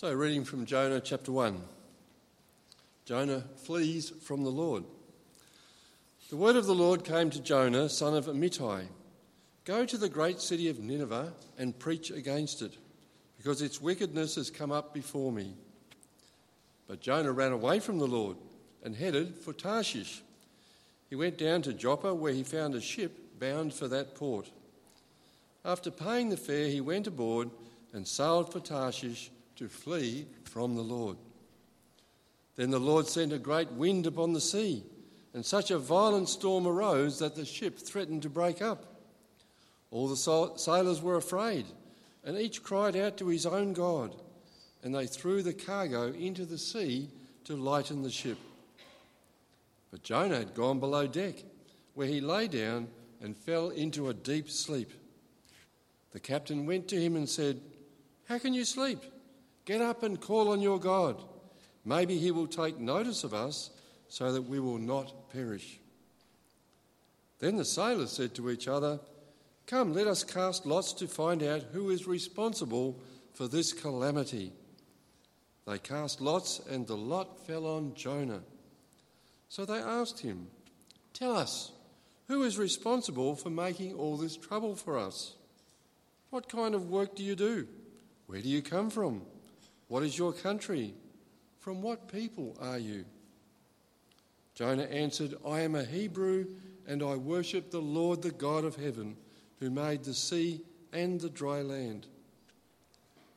So, reading from Jonah chapter 1. Jonah flees from the Lord. The word of the Lord came to Jonah, son of Amittai Go to the great city of Nineveh and preach against it, because its wickedness has come up before me. But Jonah ran away from the Lord and headed for Tarshish. He went down to Joppa, where he found a ship bound for that port. After paying the fare, he went aboard and sailed for Tarshish to flee from the Lord. Then the Lord sent a great wind upon the sea, and such a violent storm arose that the ship threatened to break up. All the sailors were afraid, and each cried out to his own God, and they threw the cargo into the sea to lighten the ship. But Jonah had gone below deck, where he lay down and fell into a deep sleep. The captain went to him and said, How can you sleep? Get up and call on your God. Maybe he will take notice of us so that we will not perish. Then the sailors said to each other, Come, let us cast lots to find out who is responsible for this calamity. They cast lots, and the lot fell on Jonah. So they asked him, Tell us, who is responsible for making all this trouble for us? What kind of work do you do? Where do you come from? What is your country? From what people are you? Jonah answered, I am a Hebrew, and I worship the Lord, the God of heaven, who made the sea and the dry land.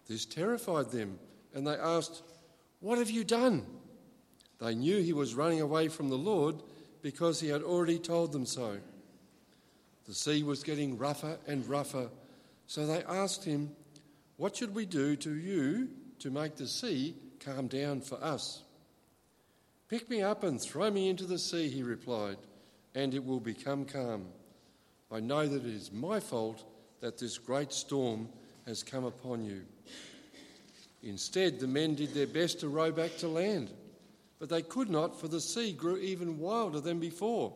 This terrified them, and they asked, What have you done? They knew he was running away from the Lord because he had already told them so. The sea was getting rougher and rougher, so they asked him, What should we do to you to make the sea calm down for us. Pick me up and throw me into the sea, he replied, and it will become calm. I know that it is my fault that this great storm has come upon you. Instead, the men did their best to row back to land, but they could not, for the sea grew even wilder than before.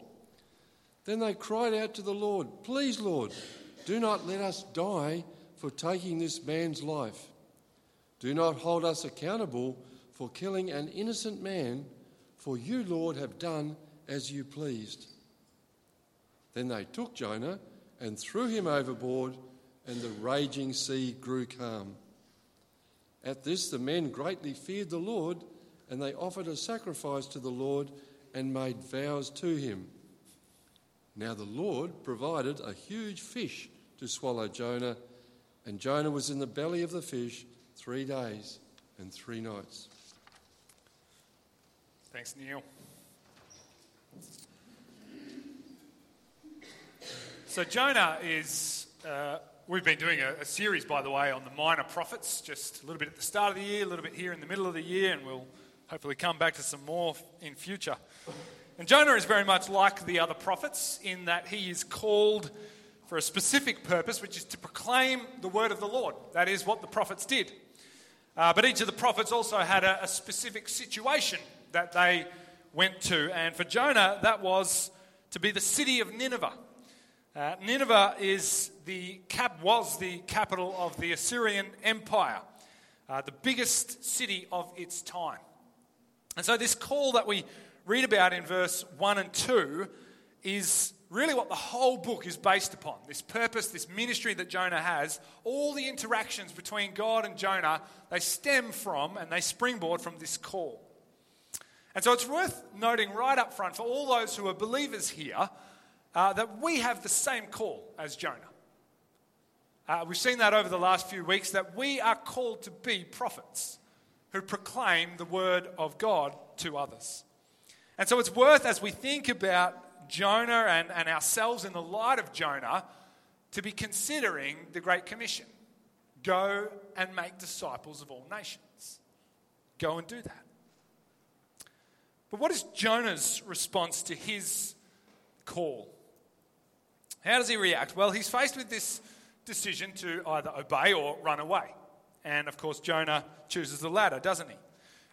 Then they cried out to the Lord, Please, Lord, do not let us die for taking this man's life. Do not hold us accountable for killing an innocent man, for you, Lord, have done as you pleased. Then they took Jonah and threw him overboard, and the raging sea grew calm. At this, the men greatly feared the Lord, and they offered a sacrifice to the Lord and made vows to him. Now the Lord provided a huge fish to swallow Jonah, and Jonah was in the belly of the fish three days and three nights. Thanks, Neil. So, Jonah is, uh, we've been doing a, a, series, by the way, on the minor prophets, just a little bit at the start of the year, a little bit here in the middle of the year, and we'll hopefully come back to some more in future. And Jonah is very much like the other prophets in that he is called for a specific purpose, which is to proclaim the word of the Lord. That is what the prophets did. Uh, but each of the prophets also had a, a, specific situation that they went to. And for Jonah, that was to be the city of Nineveh. Uh, Nineveh is the cap, was the capital of the Assyrian Empire, uh, the biggest city of its time. And so, this call that we read about in verse 1 and 2 is really what the whole book is based upon this purpose, this ministry that Jonah has, all the interactions between God and Jonah, they stem from and they springboard from this call. And so it's worth noting right up front for all those who are believers here uh, that we have the same call as Jonah. Uh, we've seen that over the last few weeks that we are called to be prophets who proclaim the word of God to others. And so it's worth, as we think about Jonah and, and ourselves in the light of Jonah to be considering the Great Commission go and make disciples of all nations. Go and do that. But what is Jonah's response to his call? How does he react? Well, he's faced with this decision to either obey or run away. And of course, Jonah chooses the latter, doesn't he?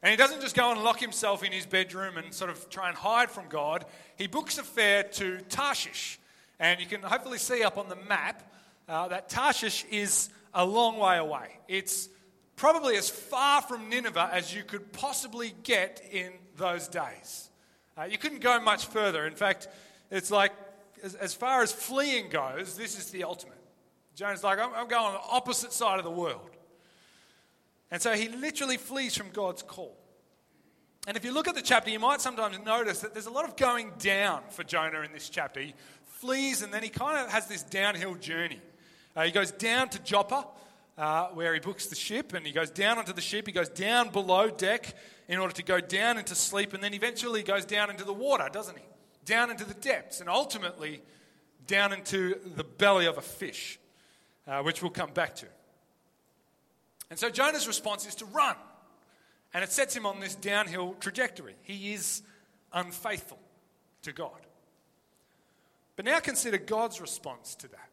And he doesn't just go and lock himself in his bedroom and sort of try and hide from God. He books a fare to Tarshish. And you can hopefully see up on the map uh, that Tarshish is a long way away. It's probably as far from Nineveh as you could possibly get in those days. Uh, you couldn't go much further. In fact, it's like, as, as, far as fleeing goes, this is the ultimate. Jonah's like, I'm, I'm going on the opposite side of the world. And so he literally flees from God's call. And if you look at the chapter, you might sometimes notice that there's a lot of going down for Jonah in this chapter. He flees and then he kind of has this downhill journey. Uh, he goes down to Joppa, uh, where he books the ship, and he goes down onto the ship. He goes down below deck in order to go down into sleep, and then eventually he goes down into the water, doesn't he? Down into the depths, and ultimately down into the belly of a fish, uh, which we'll come back to. And so Jonah's response is to run, and it sets him on this downhill trajectory. He is unfaithful to God. But now consider God's response to that.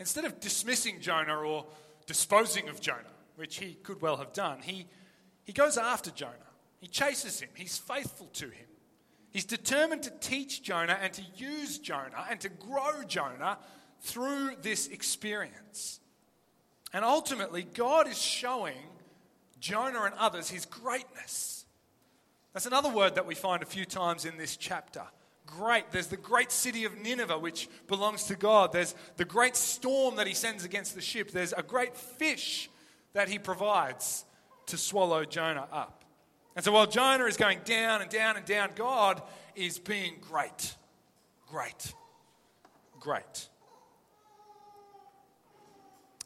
Instead of dismissing Jonah or disposing of Jonah, which he could well have done, he, he goes after Jonah. He chases him. He's faithful to him. He's determined to teach Jonah and to use Jonah and to grow Jonah through this experience. And ultimately, God is showing Jonah and others his greatness. That's another word that we find a few times in this chapter great. There's the great city of Nineveh, which belongs to God. There's the great storm that he sends against the ship. There's a great fish that he provides to swallow Jonah up. And so while Jonah is going down and down and down, God is being great. Great. Great.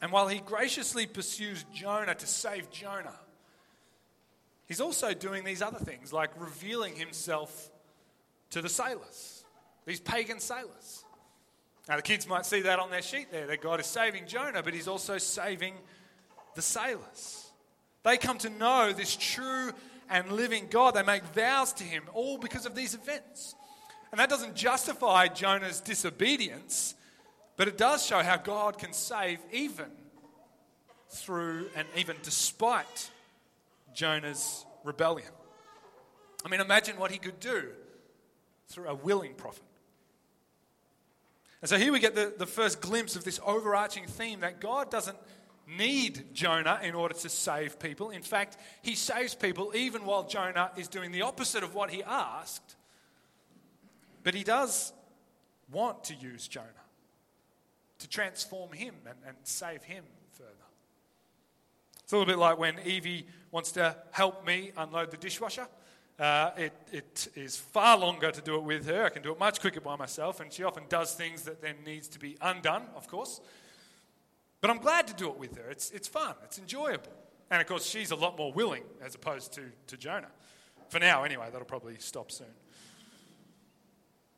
And while he graciously pursues Jonah to save Jonah, he's also doing these other things like revealing himself to the sailors, these pagan sailors. Now, the kids might see that on their sheet there that God is saving Jonah, but he's also saving the sailors. They come to know this true and living God. They make vows to him, all because of these events. And that doesn't justify Jonah's disobedience, but it does show how God can save even through and even despite Jonah's rebellion. I mean, imagine what he could do through a willing prophet. And so here we get the, the first glimpse of this overarching theme that God doesn't need Jonah in order to save people. In fact, he saves people even while Jonah is doing the opposite of what he asked. But he does want to use Jonah to transform him and, and save him further. It's a little bit like when Evie wants to help me unload the dishwasher. Uh, it, it is far longer to do it with her. I can do it much quicker by myself, and she often does things that then needs to be undone, of course. But I'm glad to do it with her. It's, it's fun, it's enjoyable. And of course, she's a lot more willing as opposed to, to Jonah. For now, anyway, that'll probably stop soon.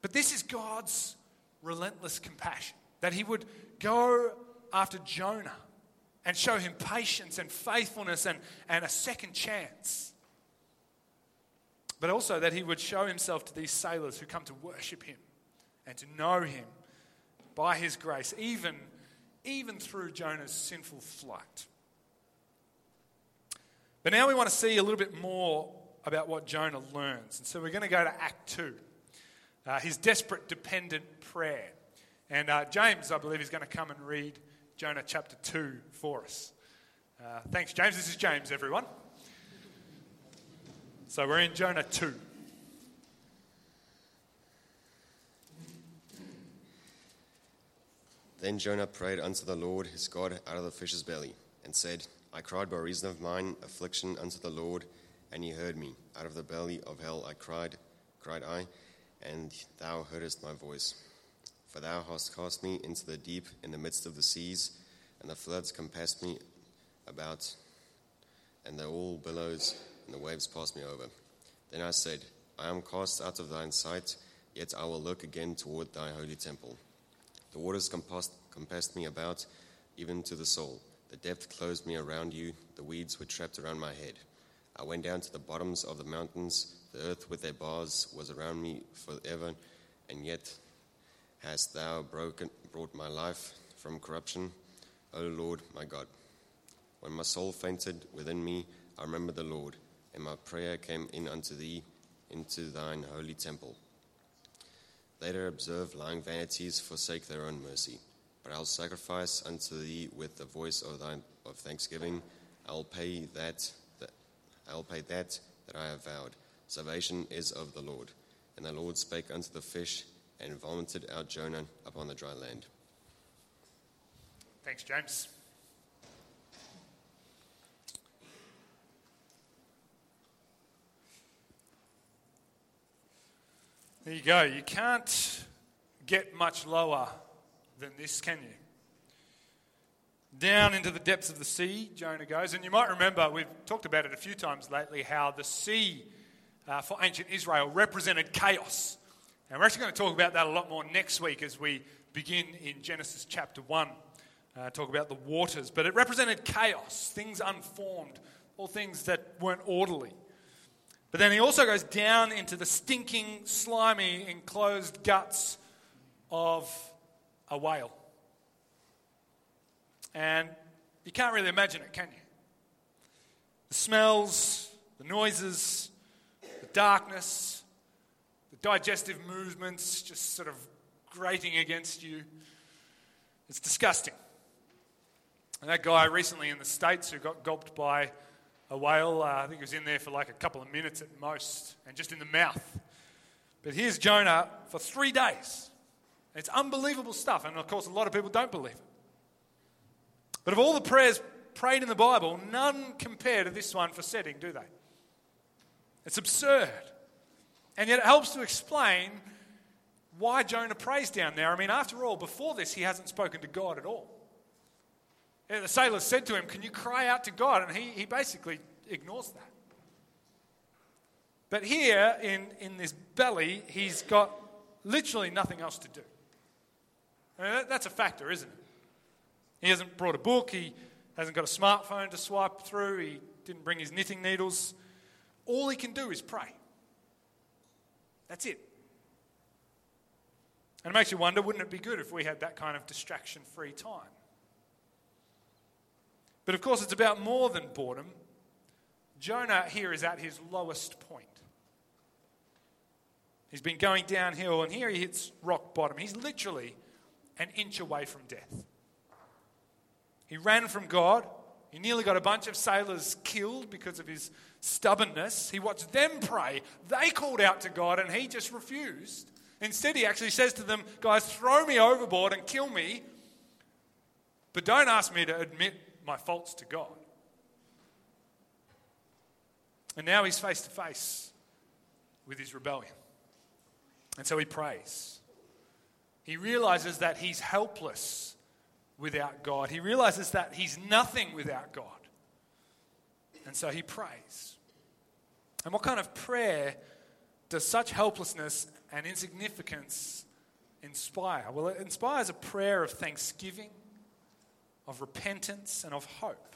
But this is God's relentless compassion that He would go after Jonah and show him patience and faithfulness and, and a second chance but also that he would show himself to these sailors who come to worship him and to know him by his grace, even, even through Jonah's sinful flight. But now we want to see a little bit more about what Jonah learns. And so we're going to go to Act 2, uh, his desperate, dependent prayer. And uh, James, I believe, is going to come and read Jonah chapter 2 for us. Uh, thanks, James. This is James, everyone. So we're in Jonah 2. Then Jonah prayed unto the Lord his God out of the fish's belly, and said, I cried by reason of mine affliction unto the Lord, and he heard me. Out of the belly of hell I cried, cried I, and thou heardest my voice. For thou hast cast me into the deep in the midst of the seas, and the floods compassed me about, and the all billows and the waves passed me over. Then I said, I am cast out of thine sight, yet I will look again toward thy holy temple. The waters compassed, compassed me about, even to the soul. The depth closed me around you, the weeds were trapped around my head. I went down to the bottoms of the mountains, the earth with their bars was around me forever, and yet hast thou broken, brought my life from corruption, O Lord my God. When my soul fainted within me, I remembered the Lord and my prayer came in unto thee into thine holy temple. They that observe lying vanities forsake their own mercy, but I'll sacrifice unto thee with the voice of thine of thanksgiving, I'll pay that, that I'll pay that that I have vowed. Salvation is of the Lord. And the Lord spake unto the fish and vomited out Jonah upon the dry land. Thanks, James. There you go. You can't get much lower than this, can you? Down into the depths of the sea, Jonah goes. And you might remember, we've talked about it a few times lately, how the sea uh, for ancient Israel represented chaos. And we're actually going to talk about that a lot more next week as we begin in Genesis chapter 1. Uh, talk about the waters. But it represented chaos, things unformed, all things that weren't orderly. But then he also goes down into the stinking, slimy, enclosed guts of a whale. And you can't really imagine it, can you? The smells, the noises, the darkness, digestive movements just sort of grating against you. It's disgusting. And that guy recently in the States who got gulped by a whale. Uh, I think he was in there for like a couple of minutes at most, and just in the mouth. But here's Jonah for three days. It's unbelievable stuff, and of course, a lot of people don't believe it. But of all the prayers prayed in the Bible, none compare to this one for setting, do they? It's absurd. And yet it helps to explain why Jonah prays down there. I mean, after all, before this, he hasn't spoken to God at all. And the sailors said to him, Can you cry out to God? And he, he basically ignores that. But here in, in this belly, he's got literally nothing else to do. That, that's a factor, isn't it? He hasn't brought a book, he hasn't got a smartphone to swipe through, he didn't bring his knitting needles. All he can do is pray. That's it. And it makes you wonder wouldn't it be good if we had that kind of distraction free time? But of course, it's about more than boredom. Jonah here is at his lowest point. He's been going downhill, and here he hits rock bottom. He's literally an inch away from death. He ran from God. He nearly got a bunch of sailors killed because of his stubbornness. He watched them pray. They called out to God, and he just refused. Instead, he actually says to them, Guys, throw me overboard and kill me, but don't ask me to admit my faults to God. And now he's face to face with his rebellion. And so he prays. He realizes that he's helpless without God. He realizes that he's nothing without God. And so he prays. And what kind of prayer does such helplessness and insignificance inspire? Well, it inspires a prayer of thanksgiving of repentance and of hope.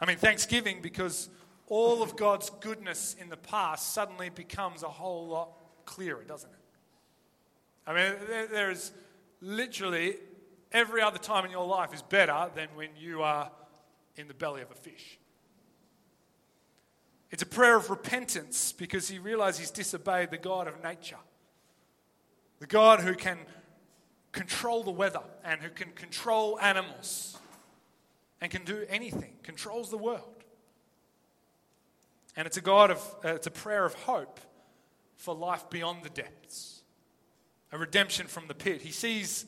I mean, thanksgiving because all of God's goodness in the past suddenly becomes a whole lot clearer, doesn't it? I mean, there, is literally every other time in your life is better than when you are in the belly of a fish. It's a prayer of repentance because he realizes he's disobeyed the God of nature, the God who can control the weather and who can control animals and can do anything, controls the world. And it's a God of, uh, it's a prayer of hope for life beyond the depths, a redemption from the pit. He sees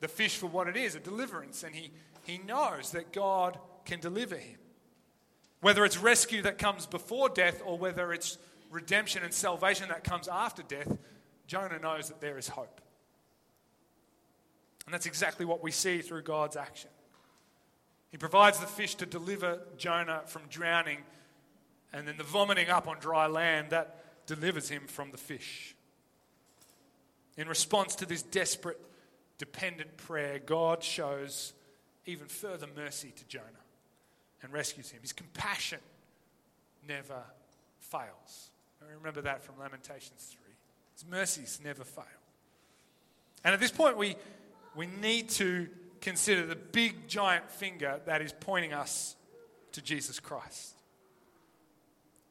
the fish for what it is, a deliverance, and he, he knows that God can deliver him. Whether it's rescue that comes before death or whether it's redemption and salvation that comes after death, Jonah knows that there is hope. And that's exactly what we see through God's action. He provides the fish to deliver Jonah from drowning, and then the vomiting up on dry land that delivers him from the fish. In response to this desperate, dependent prayer, God shows even further mercy to Jonah and rescues him. His compassion never fails. Remember that from Lamentations 3. His mercies never fail. And at this point, we, we need to consider the big giant finger that is pointing us to Jesus Christ.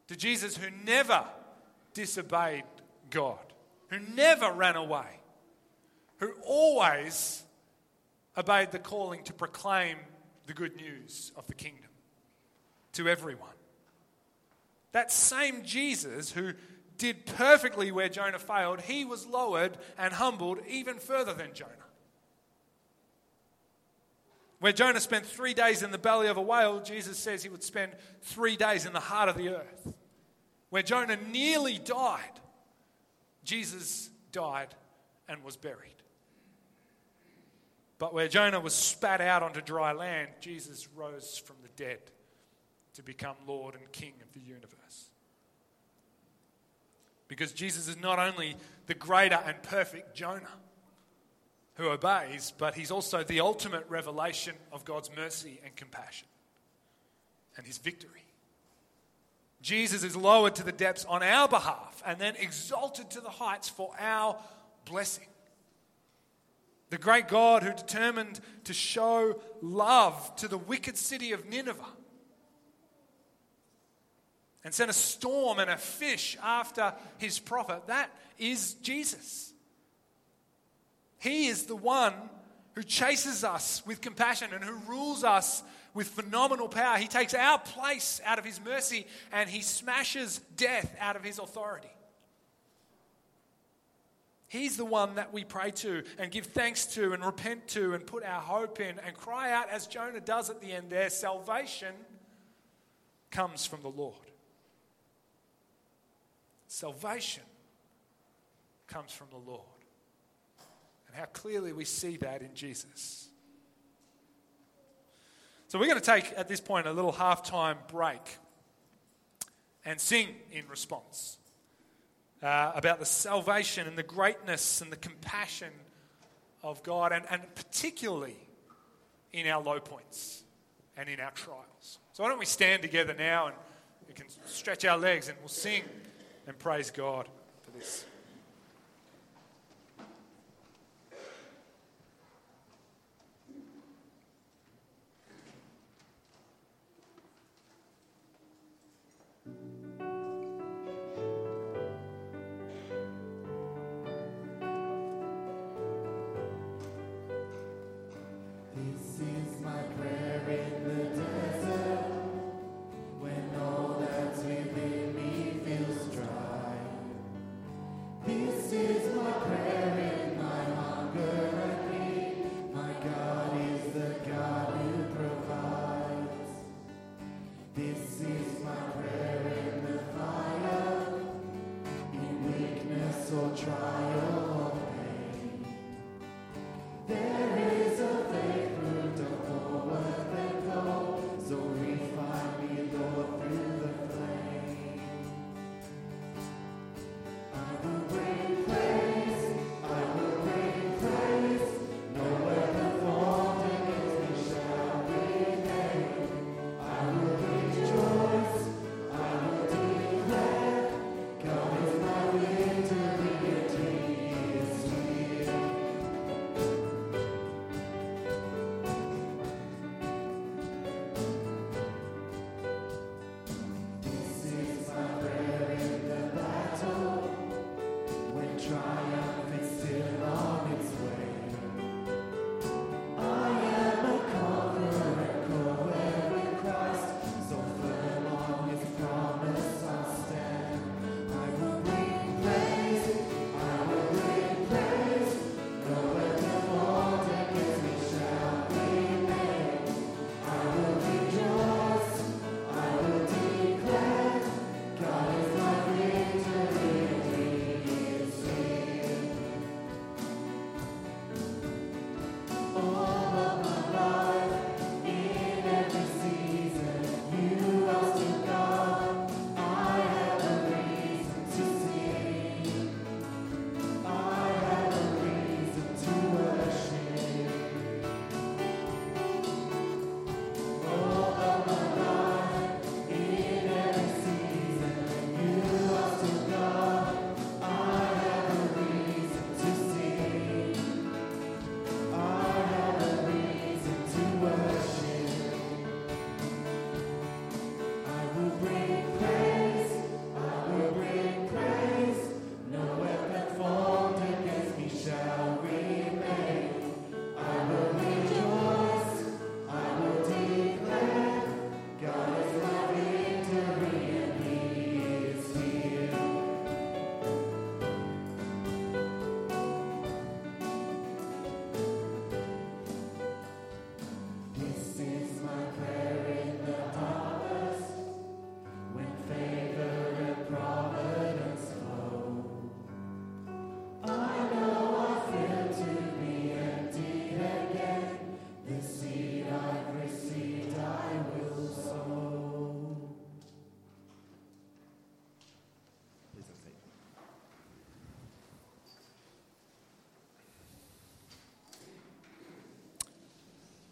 To Jesus who never disobeyed God, who never ran away, who always obeyed the calling to proclaim the good news of the kingdom. to everyone. That same Jesus who did perfectly where Jonah failed, he was lowered and humbled even further than Jonah. Where Jonah spent three days in the belly of a whale, Jesus says he would spend three days in the heart of the earth. Where Jonah nearly died, Jesus died and was buried. But where Jonah was spat out onto dry land, Jesus rose from the dead to become Lord and King of the universe. Because Jesus is not only the greater and perfect Jonah who obeys, but he's also the ultimate revelation of God's mercy and compassion and his victory. Jesus is lowered to the depths on our behalf and then exalted to the heights for our blessing. The great God who determined to show love to the wicked city of Nineveh and sent a storm and a fish after his prophet. That is Jesus. He is the one who chases us with compassion and who rules us with phenomenal power. He takes our place out of his mercy and he smashes death out of his authority. He's the one that we pray to and give thanks to and repent to and put our hope in and cry out as Jonah does at the end there salvation comes from the Lord. Salvation comes from the Lord. And how clearly we see that in Jesus. So we're going to take, at this point, a little halftime break and sing in response uh, about the salvation and the greatness and the compassion of God, and, and particularly in our low points and in our trials. So why don't we stand together now and we can stretch our legs and we'll sing and praise God for this.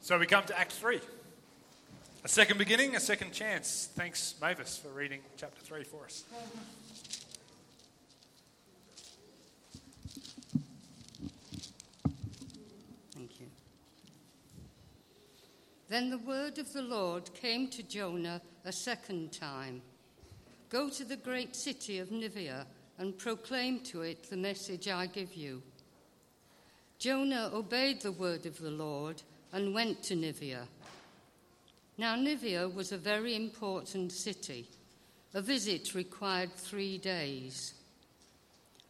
So we come to Act 3. A second beginning, a second chance. Thanks, Mavis, for reading chapter 3 for us. Thank you. Then the word of the Lord came to Jonah a second time Go to the great city of Nineveh and proclaim to it the message I give you. Jonah obeyed the word of the Lord and went to Nineveh. Now, Nineveh was a very important city. A visit required three days.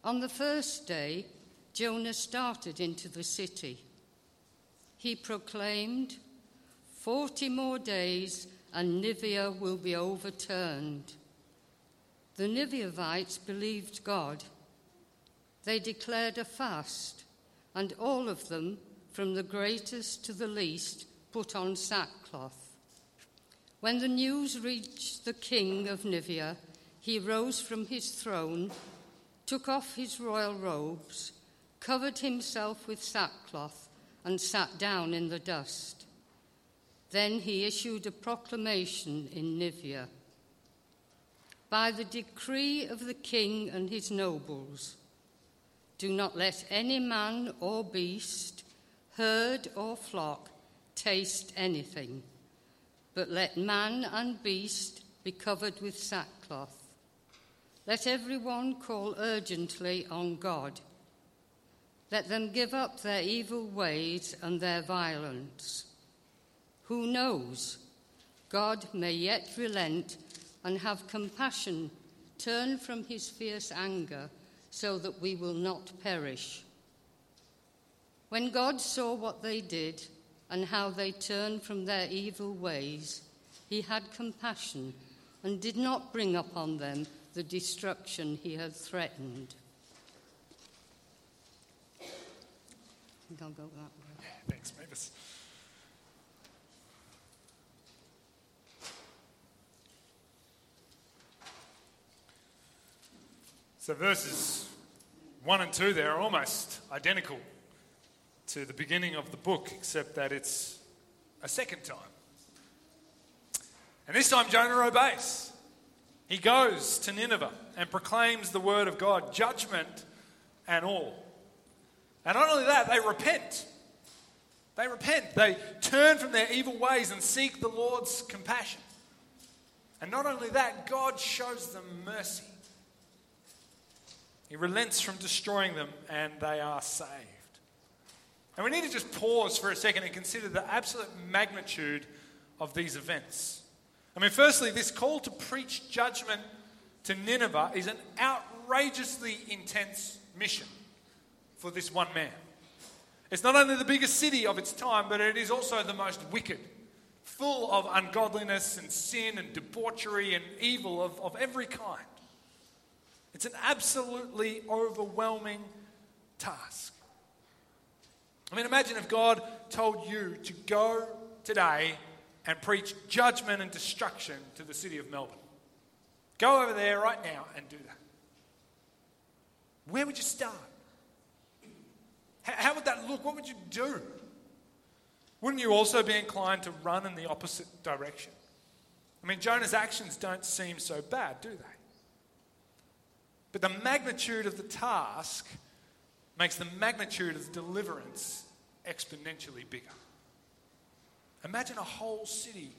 On the first day, Jonah started into the city. He proclaimed, Forty more days and Nineveh will be overturned. The Ninevites believed God. They declared a fast, and all of them, from the greatest to the least, put on sackcloth. When the news reached the king of Nineveh, he rose from his throne, took off his royal robes, covered himself with sackcloth, and sat down in the dust. Then he issued a proclamation in Nineveh by the decree of the king and his nobles. Do not let any man or beast, herd or flock taste anything, but let man and beast be covered with sackcloth. Let everyone call urgently on God. Let them give up their evil ways and their violence. Who knows? God may yet relent and have compassion, turn from his fierce anger, so that we will not perish. When God saw what they did and how they turned from their evil ways, he had compassion and did not bring upon them the destruction he had threatened. I think I'll go that way. Thanks, Mavis. So verses 1 and 2 there are almost identical to the beginning of the book, except that it's a second time. And this time Jonah obeys. He goes to Nineveh and proclaims the word of God, judgment and all. And not only that, they repent. They repent. They turn from their evil ways and seek the Lord's compassion. And not only that, God shows them mercy. He relents from destroying them and they are saved. And we need to just pause for a second and consider the absolute magnitude of these events. I mean, firstly, this call to preach judgment to Nineveh is an outrageously intense mission for this one man. It's not only the biggest city of its time, but it is also the most wicked, full of ungodliness and sin and debauchery and evil of, of every kind. It's an absolutely overwhelming task. I mean, imagine if God told you to go today and preach judgment and destruction to the city of Melbourne. Go over there right now and do that. Where would you start? How would that look? What would you do? Wouldn't you also be inclined to run in the opposite direction? I mean, Jonah's actions don't seem so bad, do they? But the magnitude of the task makes the magnitude of deliverance exponentially bigger. Imagine a whole city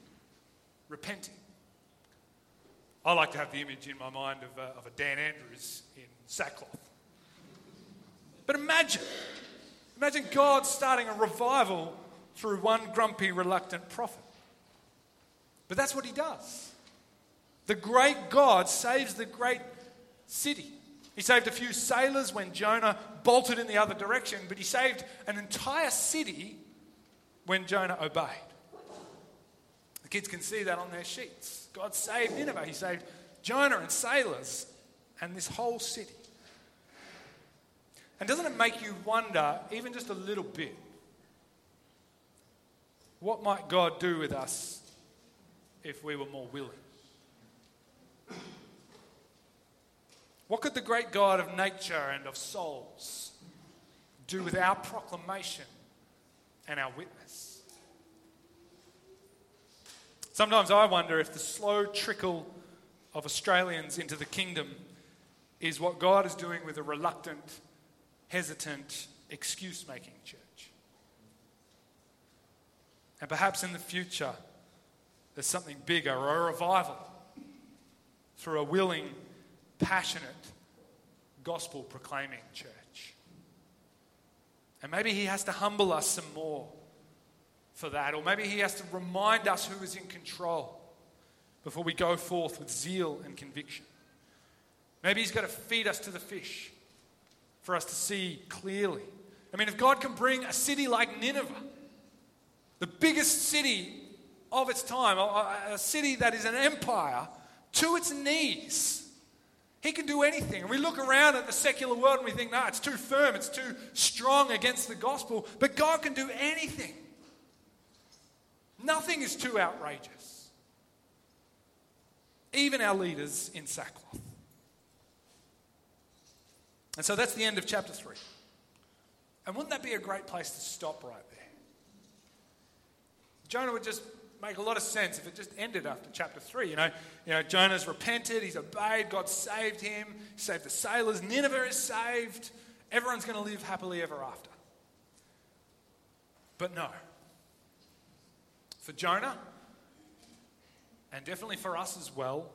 repenting. I like to have the image in my mind of a, of a Dan Andrews in sackcloth. But imagine, imagine God starting a revival through one grumpy, reluctant prophet. But that's what he does. The great God saves the great city. He saved a few sailors when Jonah bolted in the other direction, but he saved an entire city when Jonah obeyed. The kids can see that on their sheets. God saved Nineveh. He saved Jonah and sailors and this whole city. And doesn't it make you wonder, even just a little bit, what might God do with us if we were more willing? What could the great God of nature and of souls do with our proclamation and our witness? Sometimes I wonder if the slow trickle of Australians into the kingdom is what God is doing with a reluctant, hesitant, excuse making church. And perhaps in the future, there's something bigger or a revival through a willing, passionate, gospel proclaiming church. And maybe He has to humble us some more for that, or maybe He has to remind us who is in control before we go forth with zeal and conviction. Maybe He's got to feed us to the fish for us to see clearly. I mean, if God can bring a city like Nineveh, the biggest city of its time, a city that is an empire, to its knees. He can do anything. And we look around at the secular world and we think, no, it's too firm, it's too strong against the gospel. But God can do anything. Nothing is too outrageous. Even our leaders in sackcloth. And so that's the end of chapter 3. And wouldn't that be a great place to stop right there? Jonah would just make a lot of sense if it just ended after chapter 3. You know, you know Jonah's repented, he's obeyed, God saved him, saved the sailors, Nineveh is saved, everyone's going to live happily ever after. But no. For Jonah, and definitely for us as well,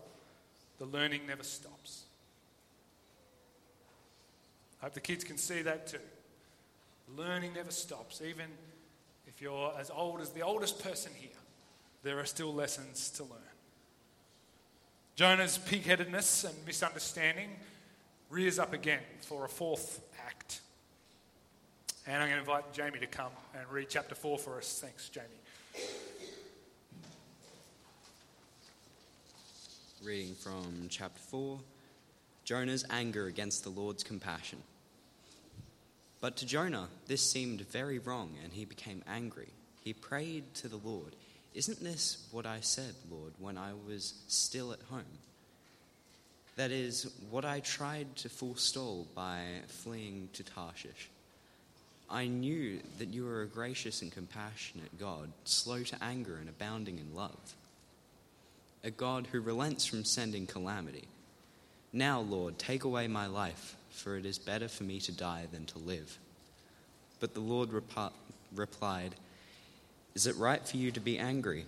the learning never stops. I hope the kids can see that too. Learning never stops, even if you're as old as the oldest person here there are still lessons to learn. Jonah's pig headedness and misunderstanding rears up again for a fourth act. And I'm going to invite Jamie to come and read chapter 4 for us. Thanks, Jamie. Reading from chapter 4 Jonah's anger against the Lord's compassion. But to Jonah, this seemed very wrong, and he became angry. He prayed to the Lord. Isn't this what I said, Lord, when I was still at home? That is, what I tried to forestall by fleeing to Tarshish. I knew that you are a gracious and compassionate God, slow to anger and abounding in love. A God who relents from sending calamity. Now, Lord, take away my life, for it is better for me to die than to live. But the Lord replied, is it right for you to be angry?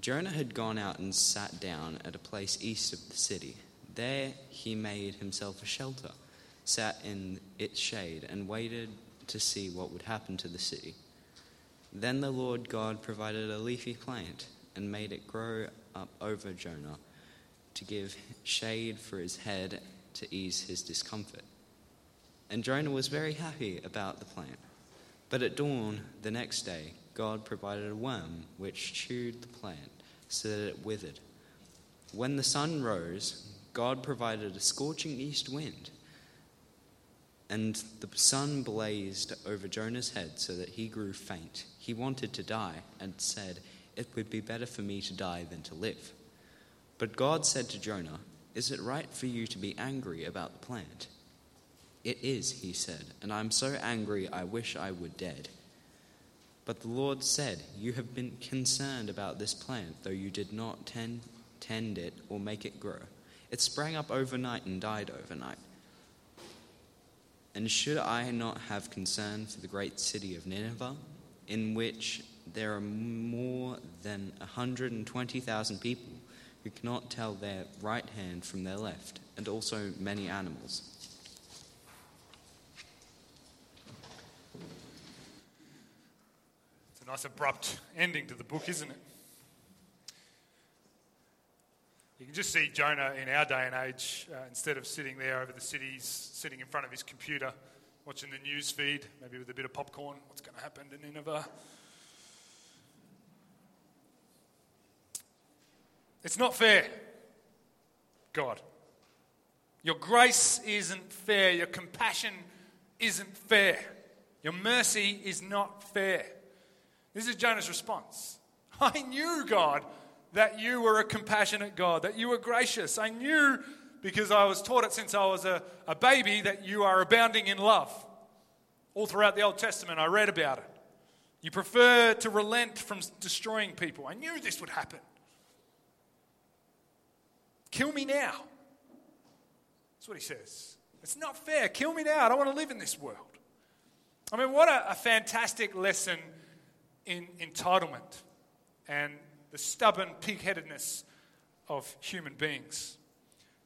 Jonah had gone out and sat down at a place east of the city. There he made himself a shelter, sat in its shade, and waited to see what would happen to the city. Then the Lord God provided a leafy plant and made it grow up over Jonah to give shade for his head to ease his discomfort. And Jonah was very happy about the plant. But at dawn the next day, God provided a worm which chewed the plant so that it withered. When the sun rose, God provided a scorching east wind, and the sun blazed over Jonah's head so that he grew faint. He wanted to die and said, It would be better for me to die than to live. But God said to Jonah, Is it right for you to be angry about the plant? It is, he said, and I am so angry I wish I were dead. But the Lord said, You have been concerned about this plant, though you did not tend, tend it or make it grow. It sprang up overnight and died overnight. And should I not have concern for the great city of Nineveh, in which there are more than 120,000 people who cannot tell their right hand from their left, and also many animals? Nice abrupt ending to the book, isn't it? You can just see Jonah in our day and age, uh, instead of sitting there over the cities, sitting in front of his computer, watching the news feed, maybe with a bit of popcorn. What's going to happen to Nineveh? It's not fair, God. Your grace isn't fair. Your compassion isn't fair. Your mercy is not fair. This is Jonah's response. I knew, God, that you were a compassionate God, that you were gracious. I knew because I was taught it since I was a, a baby that you are abounding in love. All throughout the Old Testament, I read about it. You prefer to relent from destroying people. I knew this would happen. Kill me now. That's what he says. It's not fair. Kill me now. I don't want to live in this world. I mean, what a, a fantastic lesson in entitlement and the stubborn pig headedness of human beings.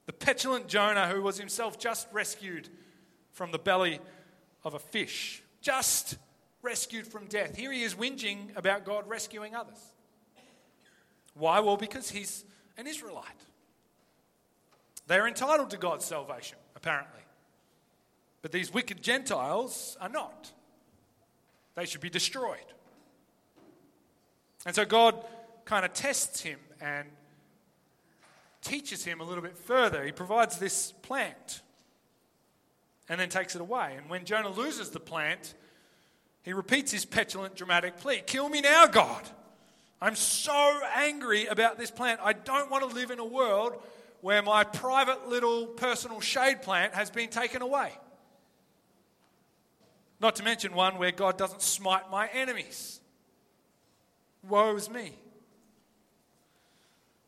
The petulant Jonah, who was himself just rescued from the belly of a fish, just rescued from death. Here he is whinging about God rescuing others. Why? Well, because he's an Israelite. They're entitled to God's salvation, apparently. But these wicked Gentiles are not. They should be destroyed. And so God kind of tests him and teaches him a little bit further. He provides this plant and then takes it away. And when Jonah loses the plant, he repeats his petulant, dramatic plea Kill me now, God. I'm so angry about this plant. I don't want to live in a world where my private little personal shade plant has been taken away. Not to mention one where God doesn't smite my enemies. Woe is me.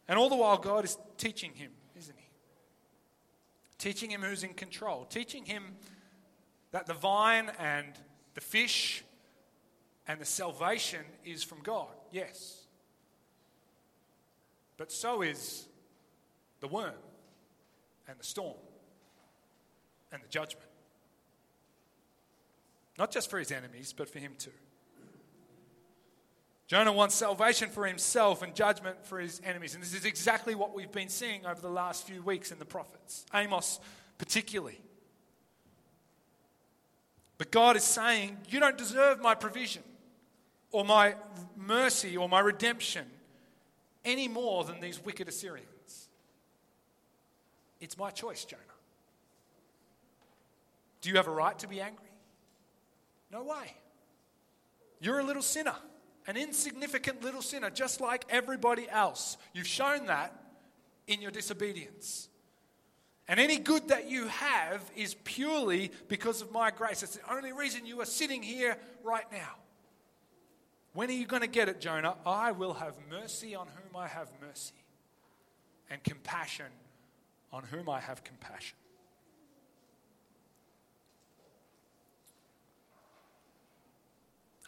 And all the while, God is teaching him, isn't he? Teaching him who's in control, teaching him that the vine and the fish and the salvation is from God, yes. But so is the worm and the storm and the judgment. Not just for his enemies, but for him too. Jonah wants salvation for himself and judgment for his enemies. And this is exactly what we've been seeing over the last few weeks in the prophets, Amos particularly. But God is saying, You don't deserve my provision or my mercy or my redemption any more than these wicked Assyrians. It's my choice, Jonah. Do you have a right to be angry? No way. You're a little sinner an insignificant little sinner, just like everybody else. You've shown that in your disobedience. And any good that you have is purely because of my grace. It's the only reason you are sitting here right now. When are you going to get it, Jonah? I will have mercy on whom I have mercy, and compassion on whom I have compassion.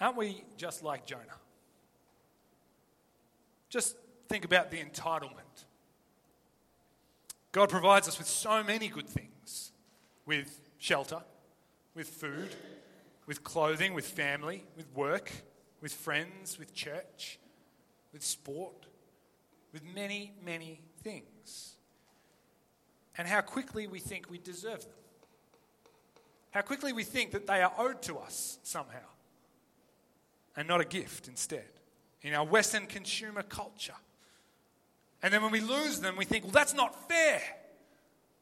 Aren't we just like Jonah? Just think about the entitlement. God provides us with so many good things with shelter, with food, with clothing, with family, with work, with friends, with church, with sport, with many, many things. And how quickly we think we deserve them. How quickly we think that they are owed to us somehow and not a gift instead in our Western consumer culture. And then when we lose them, we think, well, that's not fair.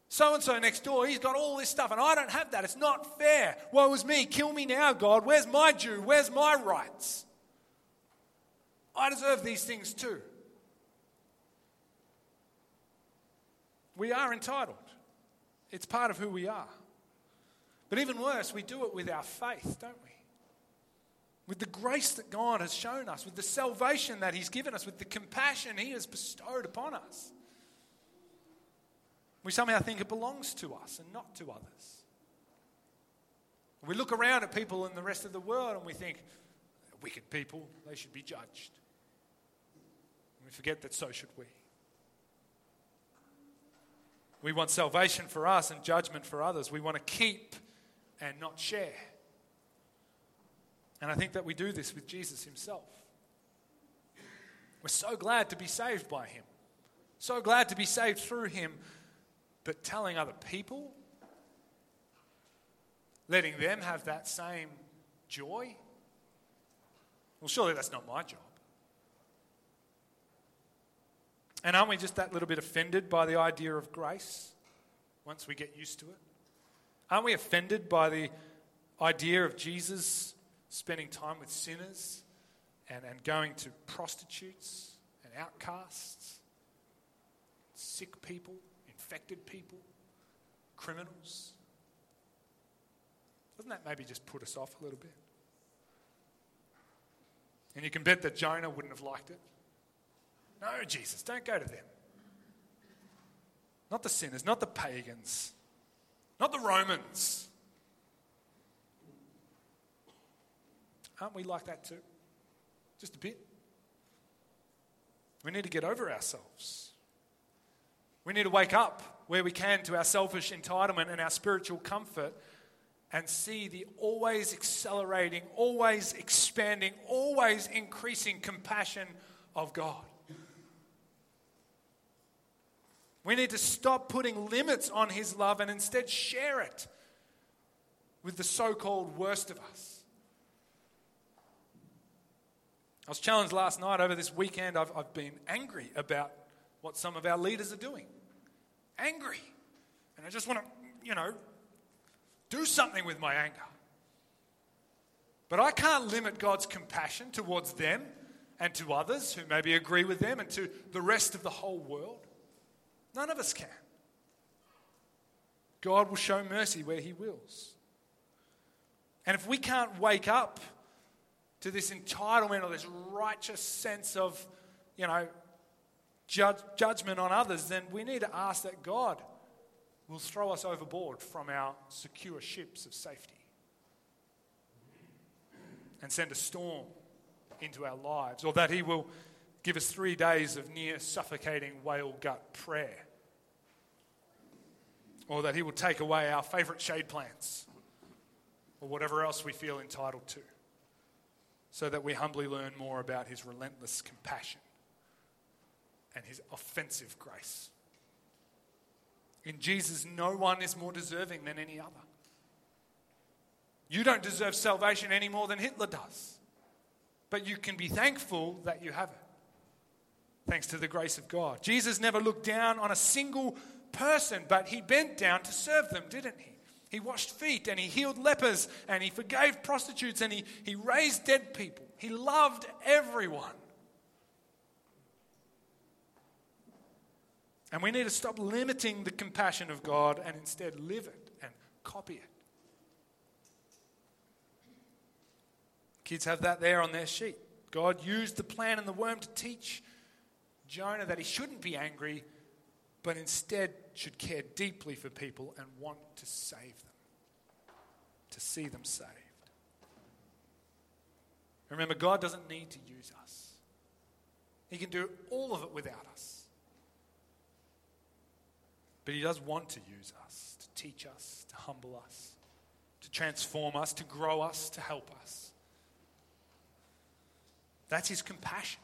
So and so next door, he's got all this stuff, and I don't have that. It's not fair. Woe is me. Kill me now, God. Where's my due? Where's my rights? I deserve these things too. We are entitled, it's part of who we are. But even worse, we do it with our faith, don't we? With the grace that God has shown us, with the salvation that He's given us, with the compassion He has bestowed upon us. We somehow think it belongs to us and not to others. We look around at people in the rest of the world and we think, wicked people, they should be judged. And we forget that so should we. We want salvation for us and judgment for others. We want to keep and not share. And I think that we do this with Jesus himself. We're so glad to be saved by him, so glad to be saved through him, but telling other people, letting them have that same joy, well, surely that's not my job. And aren't we just that little bit offended by the idea of grace once we get used to it? Aren't we offended by the idea of Jesus spending time with sinners and, and going to prostitutes and outcasts, sick people, infected people, criminals. Doesn't that maybe just put us off a little bit? And you can bet that Jonah wouldn't have liked it. No, Jesus, don't go to them. Not the sinners, not the pagans, not the Romans. Aren't we like that too? Just a bit. We need to get over ourselves. We need to wake up where we can to our selfish entitlement and our spiritual comfort and see the always accelerating, always expanding, always increasing compassion of God. We need to stop putting limits on His love and instead share it with the so called worst of us. I was challenged last night over this weekend. I've, I've been angry about what some of our leaders are doing. Angry. And I just want to, you know, do something with my anger. But I can't limit God's compassion towards them and to others who maybe agree with them and to the rest of the whole world. None of us can. God will show mercy where He wills. And if we can't wake up to this entitlement or this righteous sense of, you know, judge, judgment on others, then we need to ask that God will throw us overboard from our secure ships of safety and send a storm into our lives, or that He will give us three days of near suffocating whale gut prayer, or that He will take away our favourite shade plants, or whatever else we feel entitled to so that we humbly learn more about his relentless compassion and his offensive grace. In Jesus, no one is more deserving than any other. You don't deserve salvation any more than Hitler does, but you can be thankful that you have it. Thanks to the grace of God. Jesus never looked down on a single person, but he bent down to serve them, didn't he? He washed feet and he healed lepers and he forgave prostitutes and he, he raised dead people. He loved everyone. And we need to stop limiting the compassion of God and instead live it and copy it. Kids have that there on their sheet. God used the plant and the worm to teach Jonah that he shouldn't be angry, but instead should care deeply for people and want to save them, to see them saved. Remember, God doesn't need to use us, He can do all of it without us. But He does want to use us, to teach us, to humble us, to transform us, to grow us, to help us. That's His compassion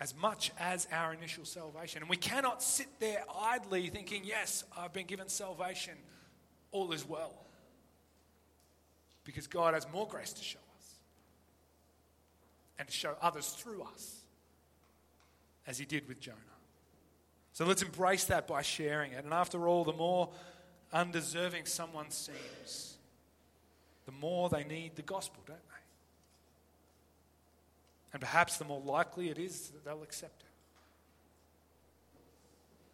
as much as our initial salvation. And we cannot sit there idly thinking, yes, I've been given salvation, all is well. Because God has more grace to show us and to show others through us, as He did with Jonah. So let's embrace that by sharing it. And after all, the more undeserving someone seems, the more they need the gospel, don't they? And perhaps the more likely it is that they'll accept it.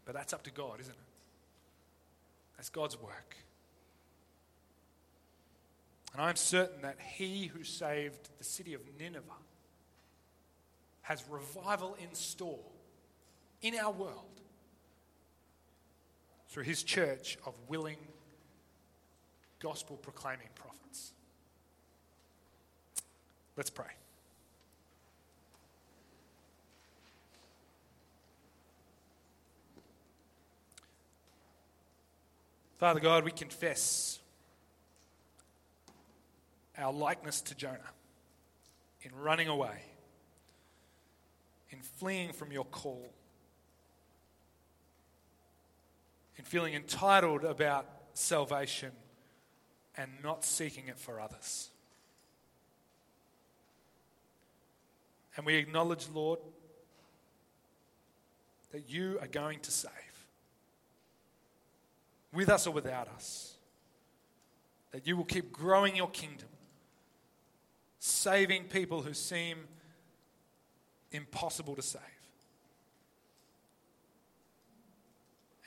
But that's up to God, isn't it? That's God's work. And I'm certain that He who saved the city of Nineveh has revival in store in our world through His church of willing, gospel proclaiming prophets. Let's pray. Father God, we confess our likeness to Jonah in running away, in fleeing from your call, in feeling entitled about salvation and not seeking it for others. And we acknowledge, Lord, that you are going to save with us or without us. That you will keep growing your kingdom, saving people who seem impossible to save,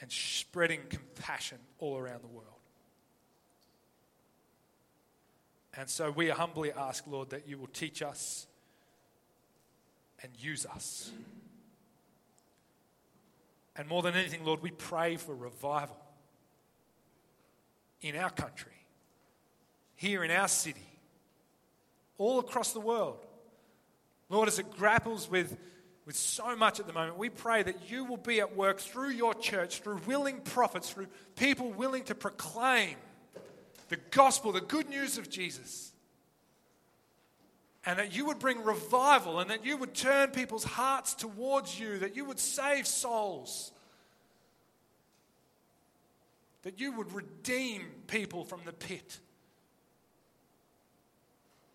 and spreading compassion all around the world. And so we humbly ask, Lord, that you will teach us and use us. And more than anything, Lord, we pray for revival in our country, here in our city, all across the world. Lord, as it grapples with, with so much at the moment, we pray that you will be at work through your church, through willing prophets, through people willing to proclaim the gospel, the good news of Jesus. And that you would bring revival and that you would turn people's hearts towards you, that you would save souls, that you would redeem people from the pit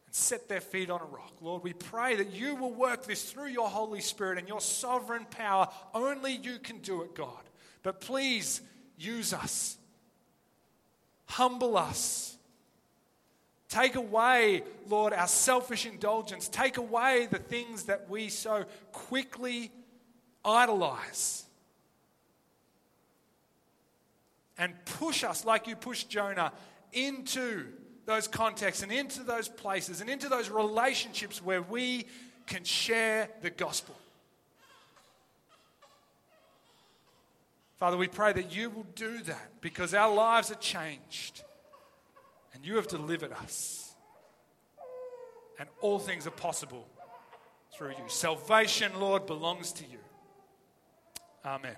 and set their feet on a rock. Lord, we pray that you will work this through your Holy Spirit and your sovereign power. Only you can do it, God. But please use us, humble us. Take away, Lord, our selfish indulgence. Take away the things that we so quickly idolize. And push us, like you pushed Jonah, into those contexts and into those places and into those relationships where we can share the gospel. Father, we pray that you will do that because our lives are changed and you have delivered us. And all things are possible through you. Salvation, Lord, belongs to you. Amen.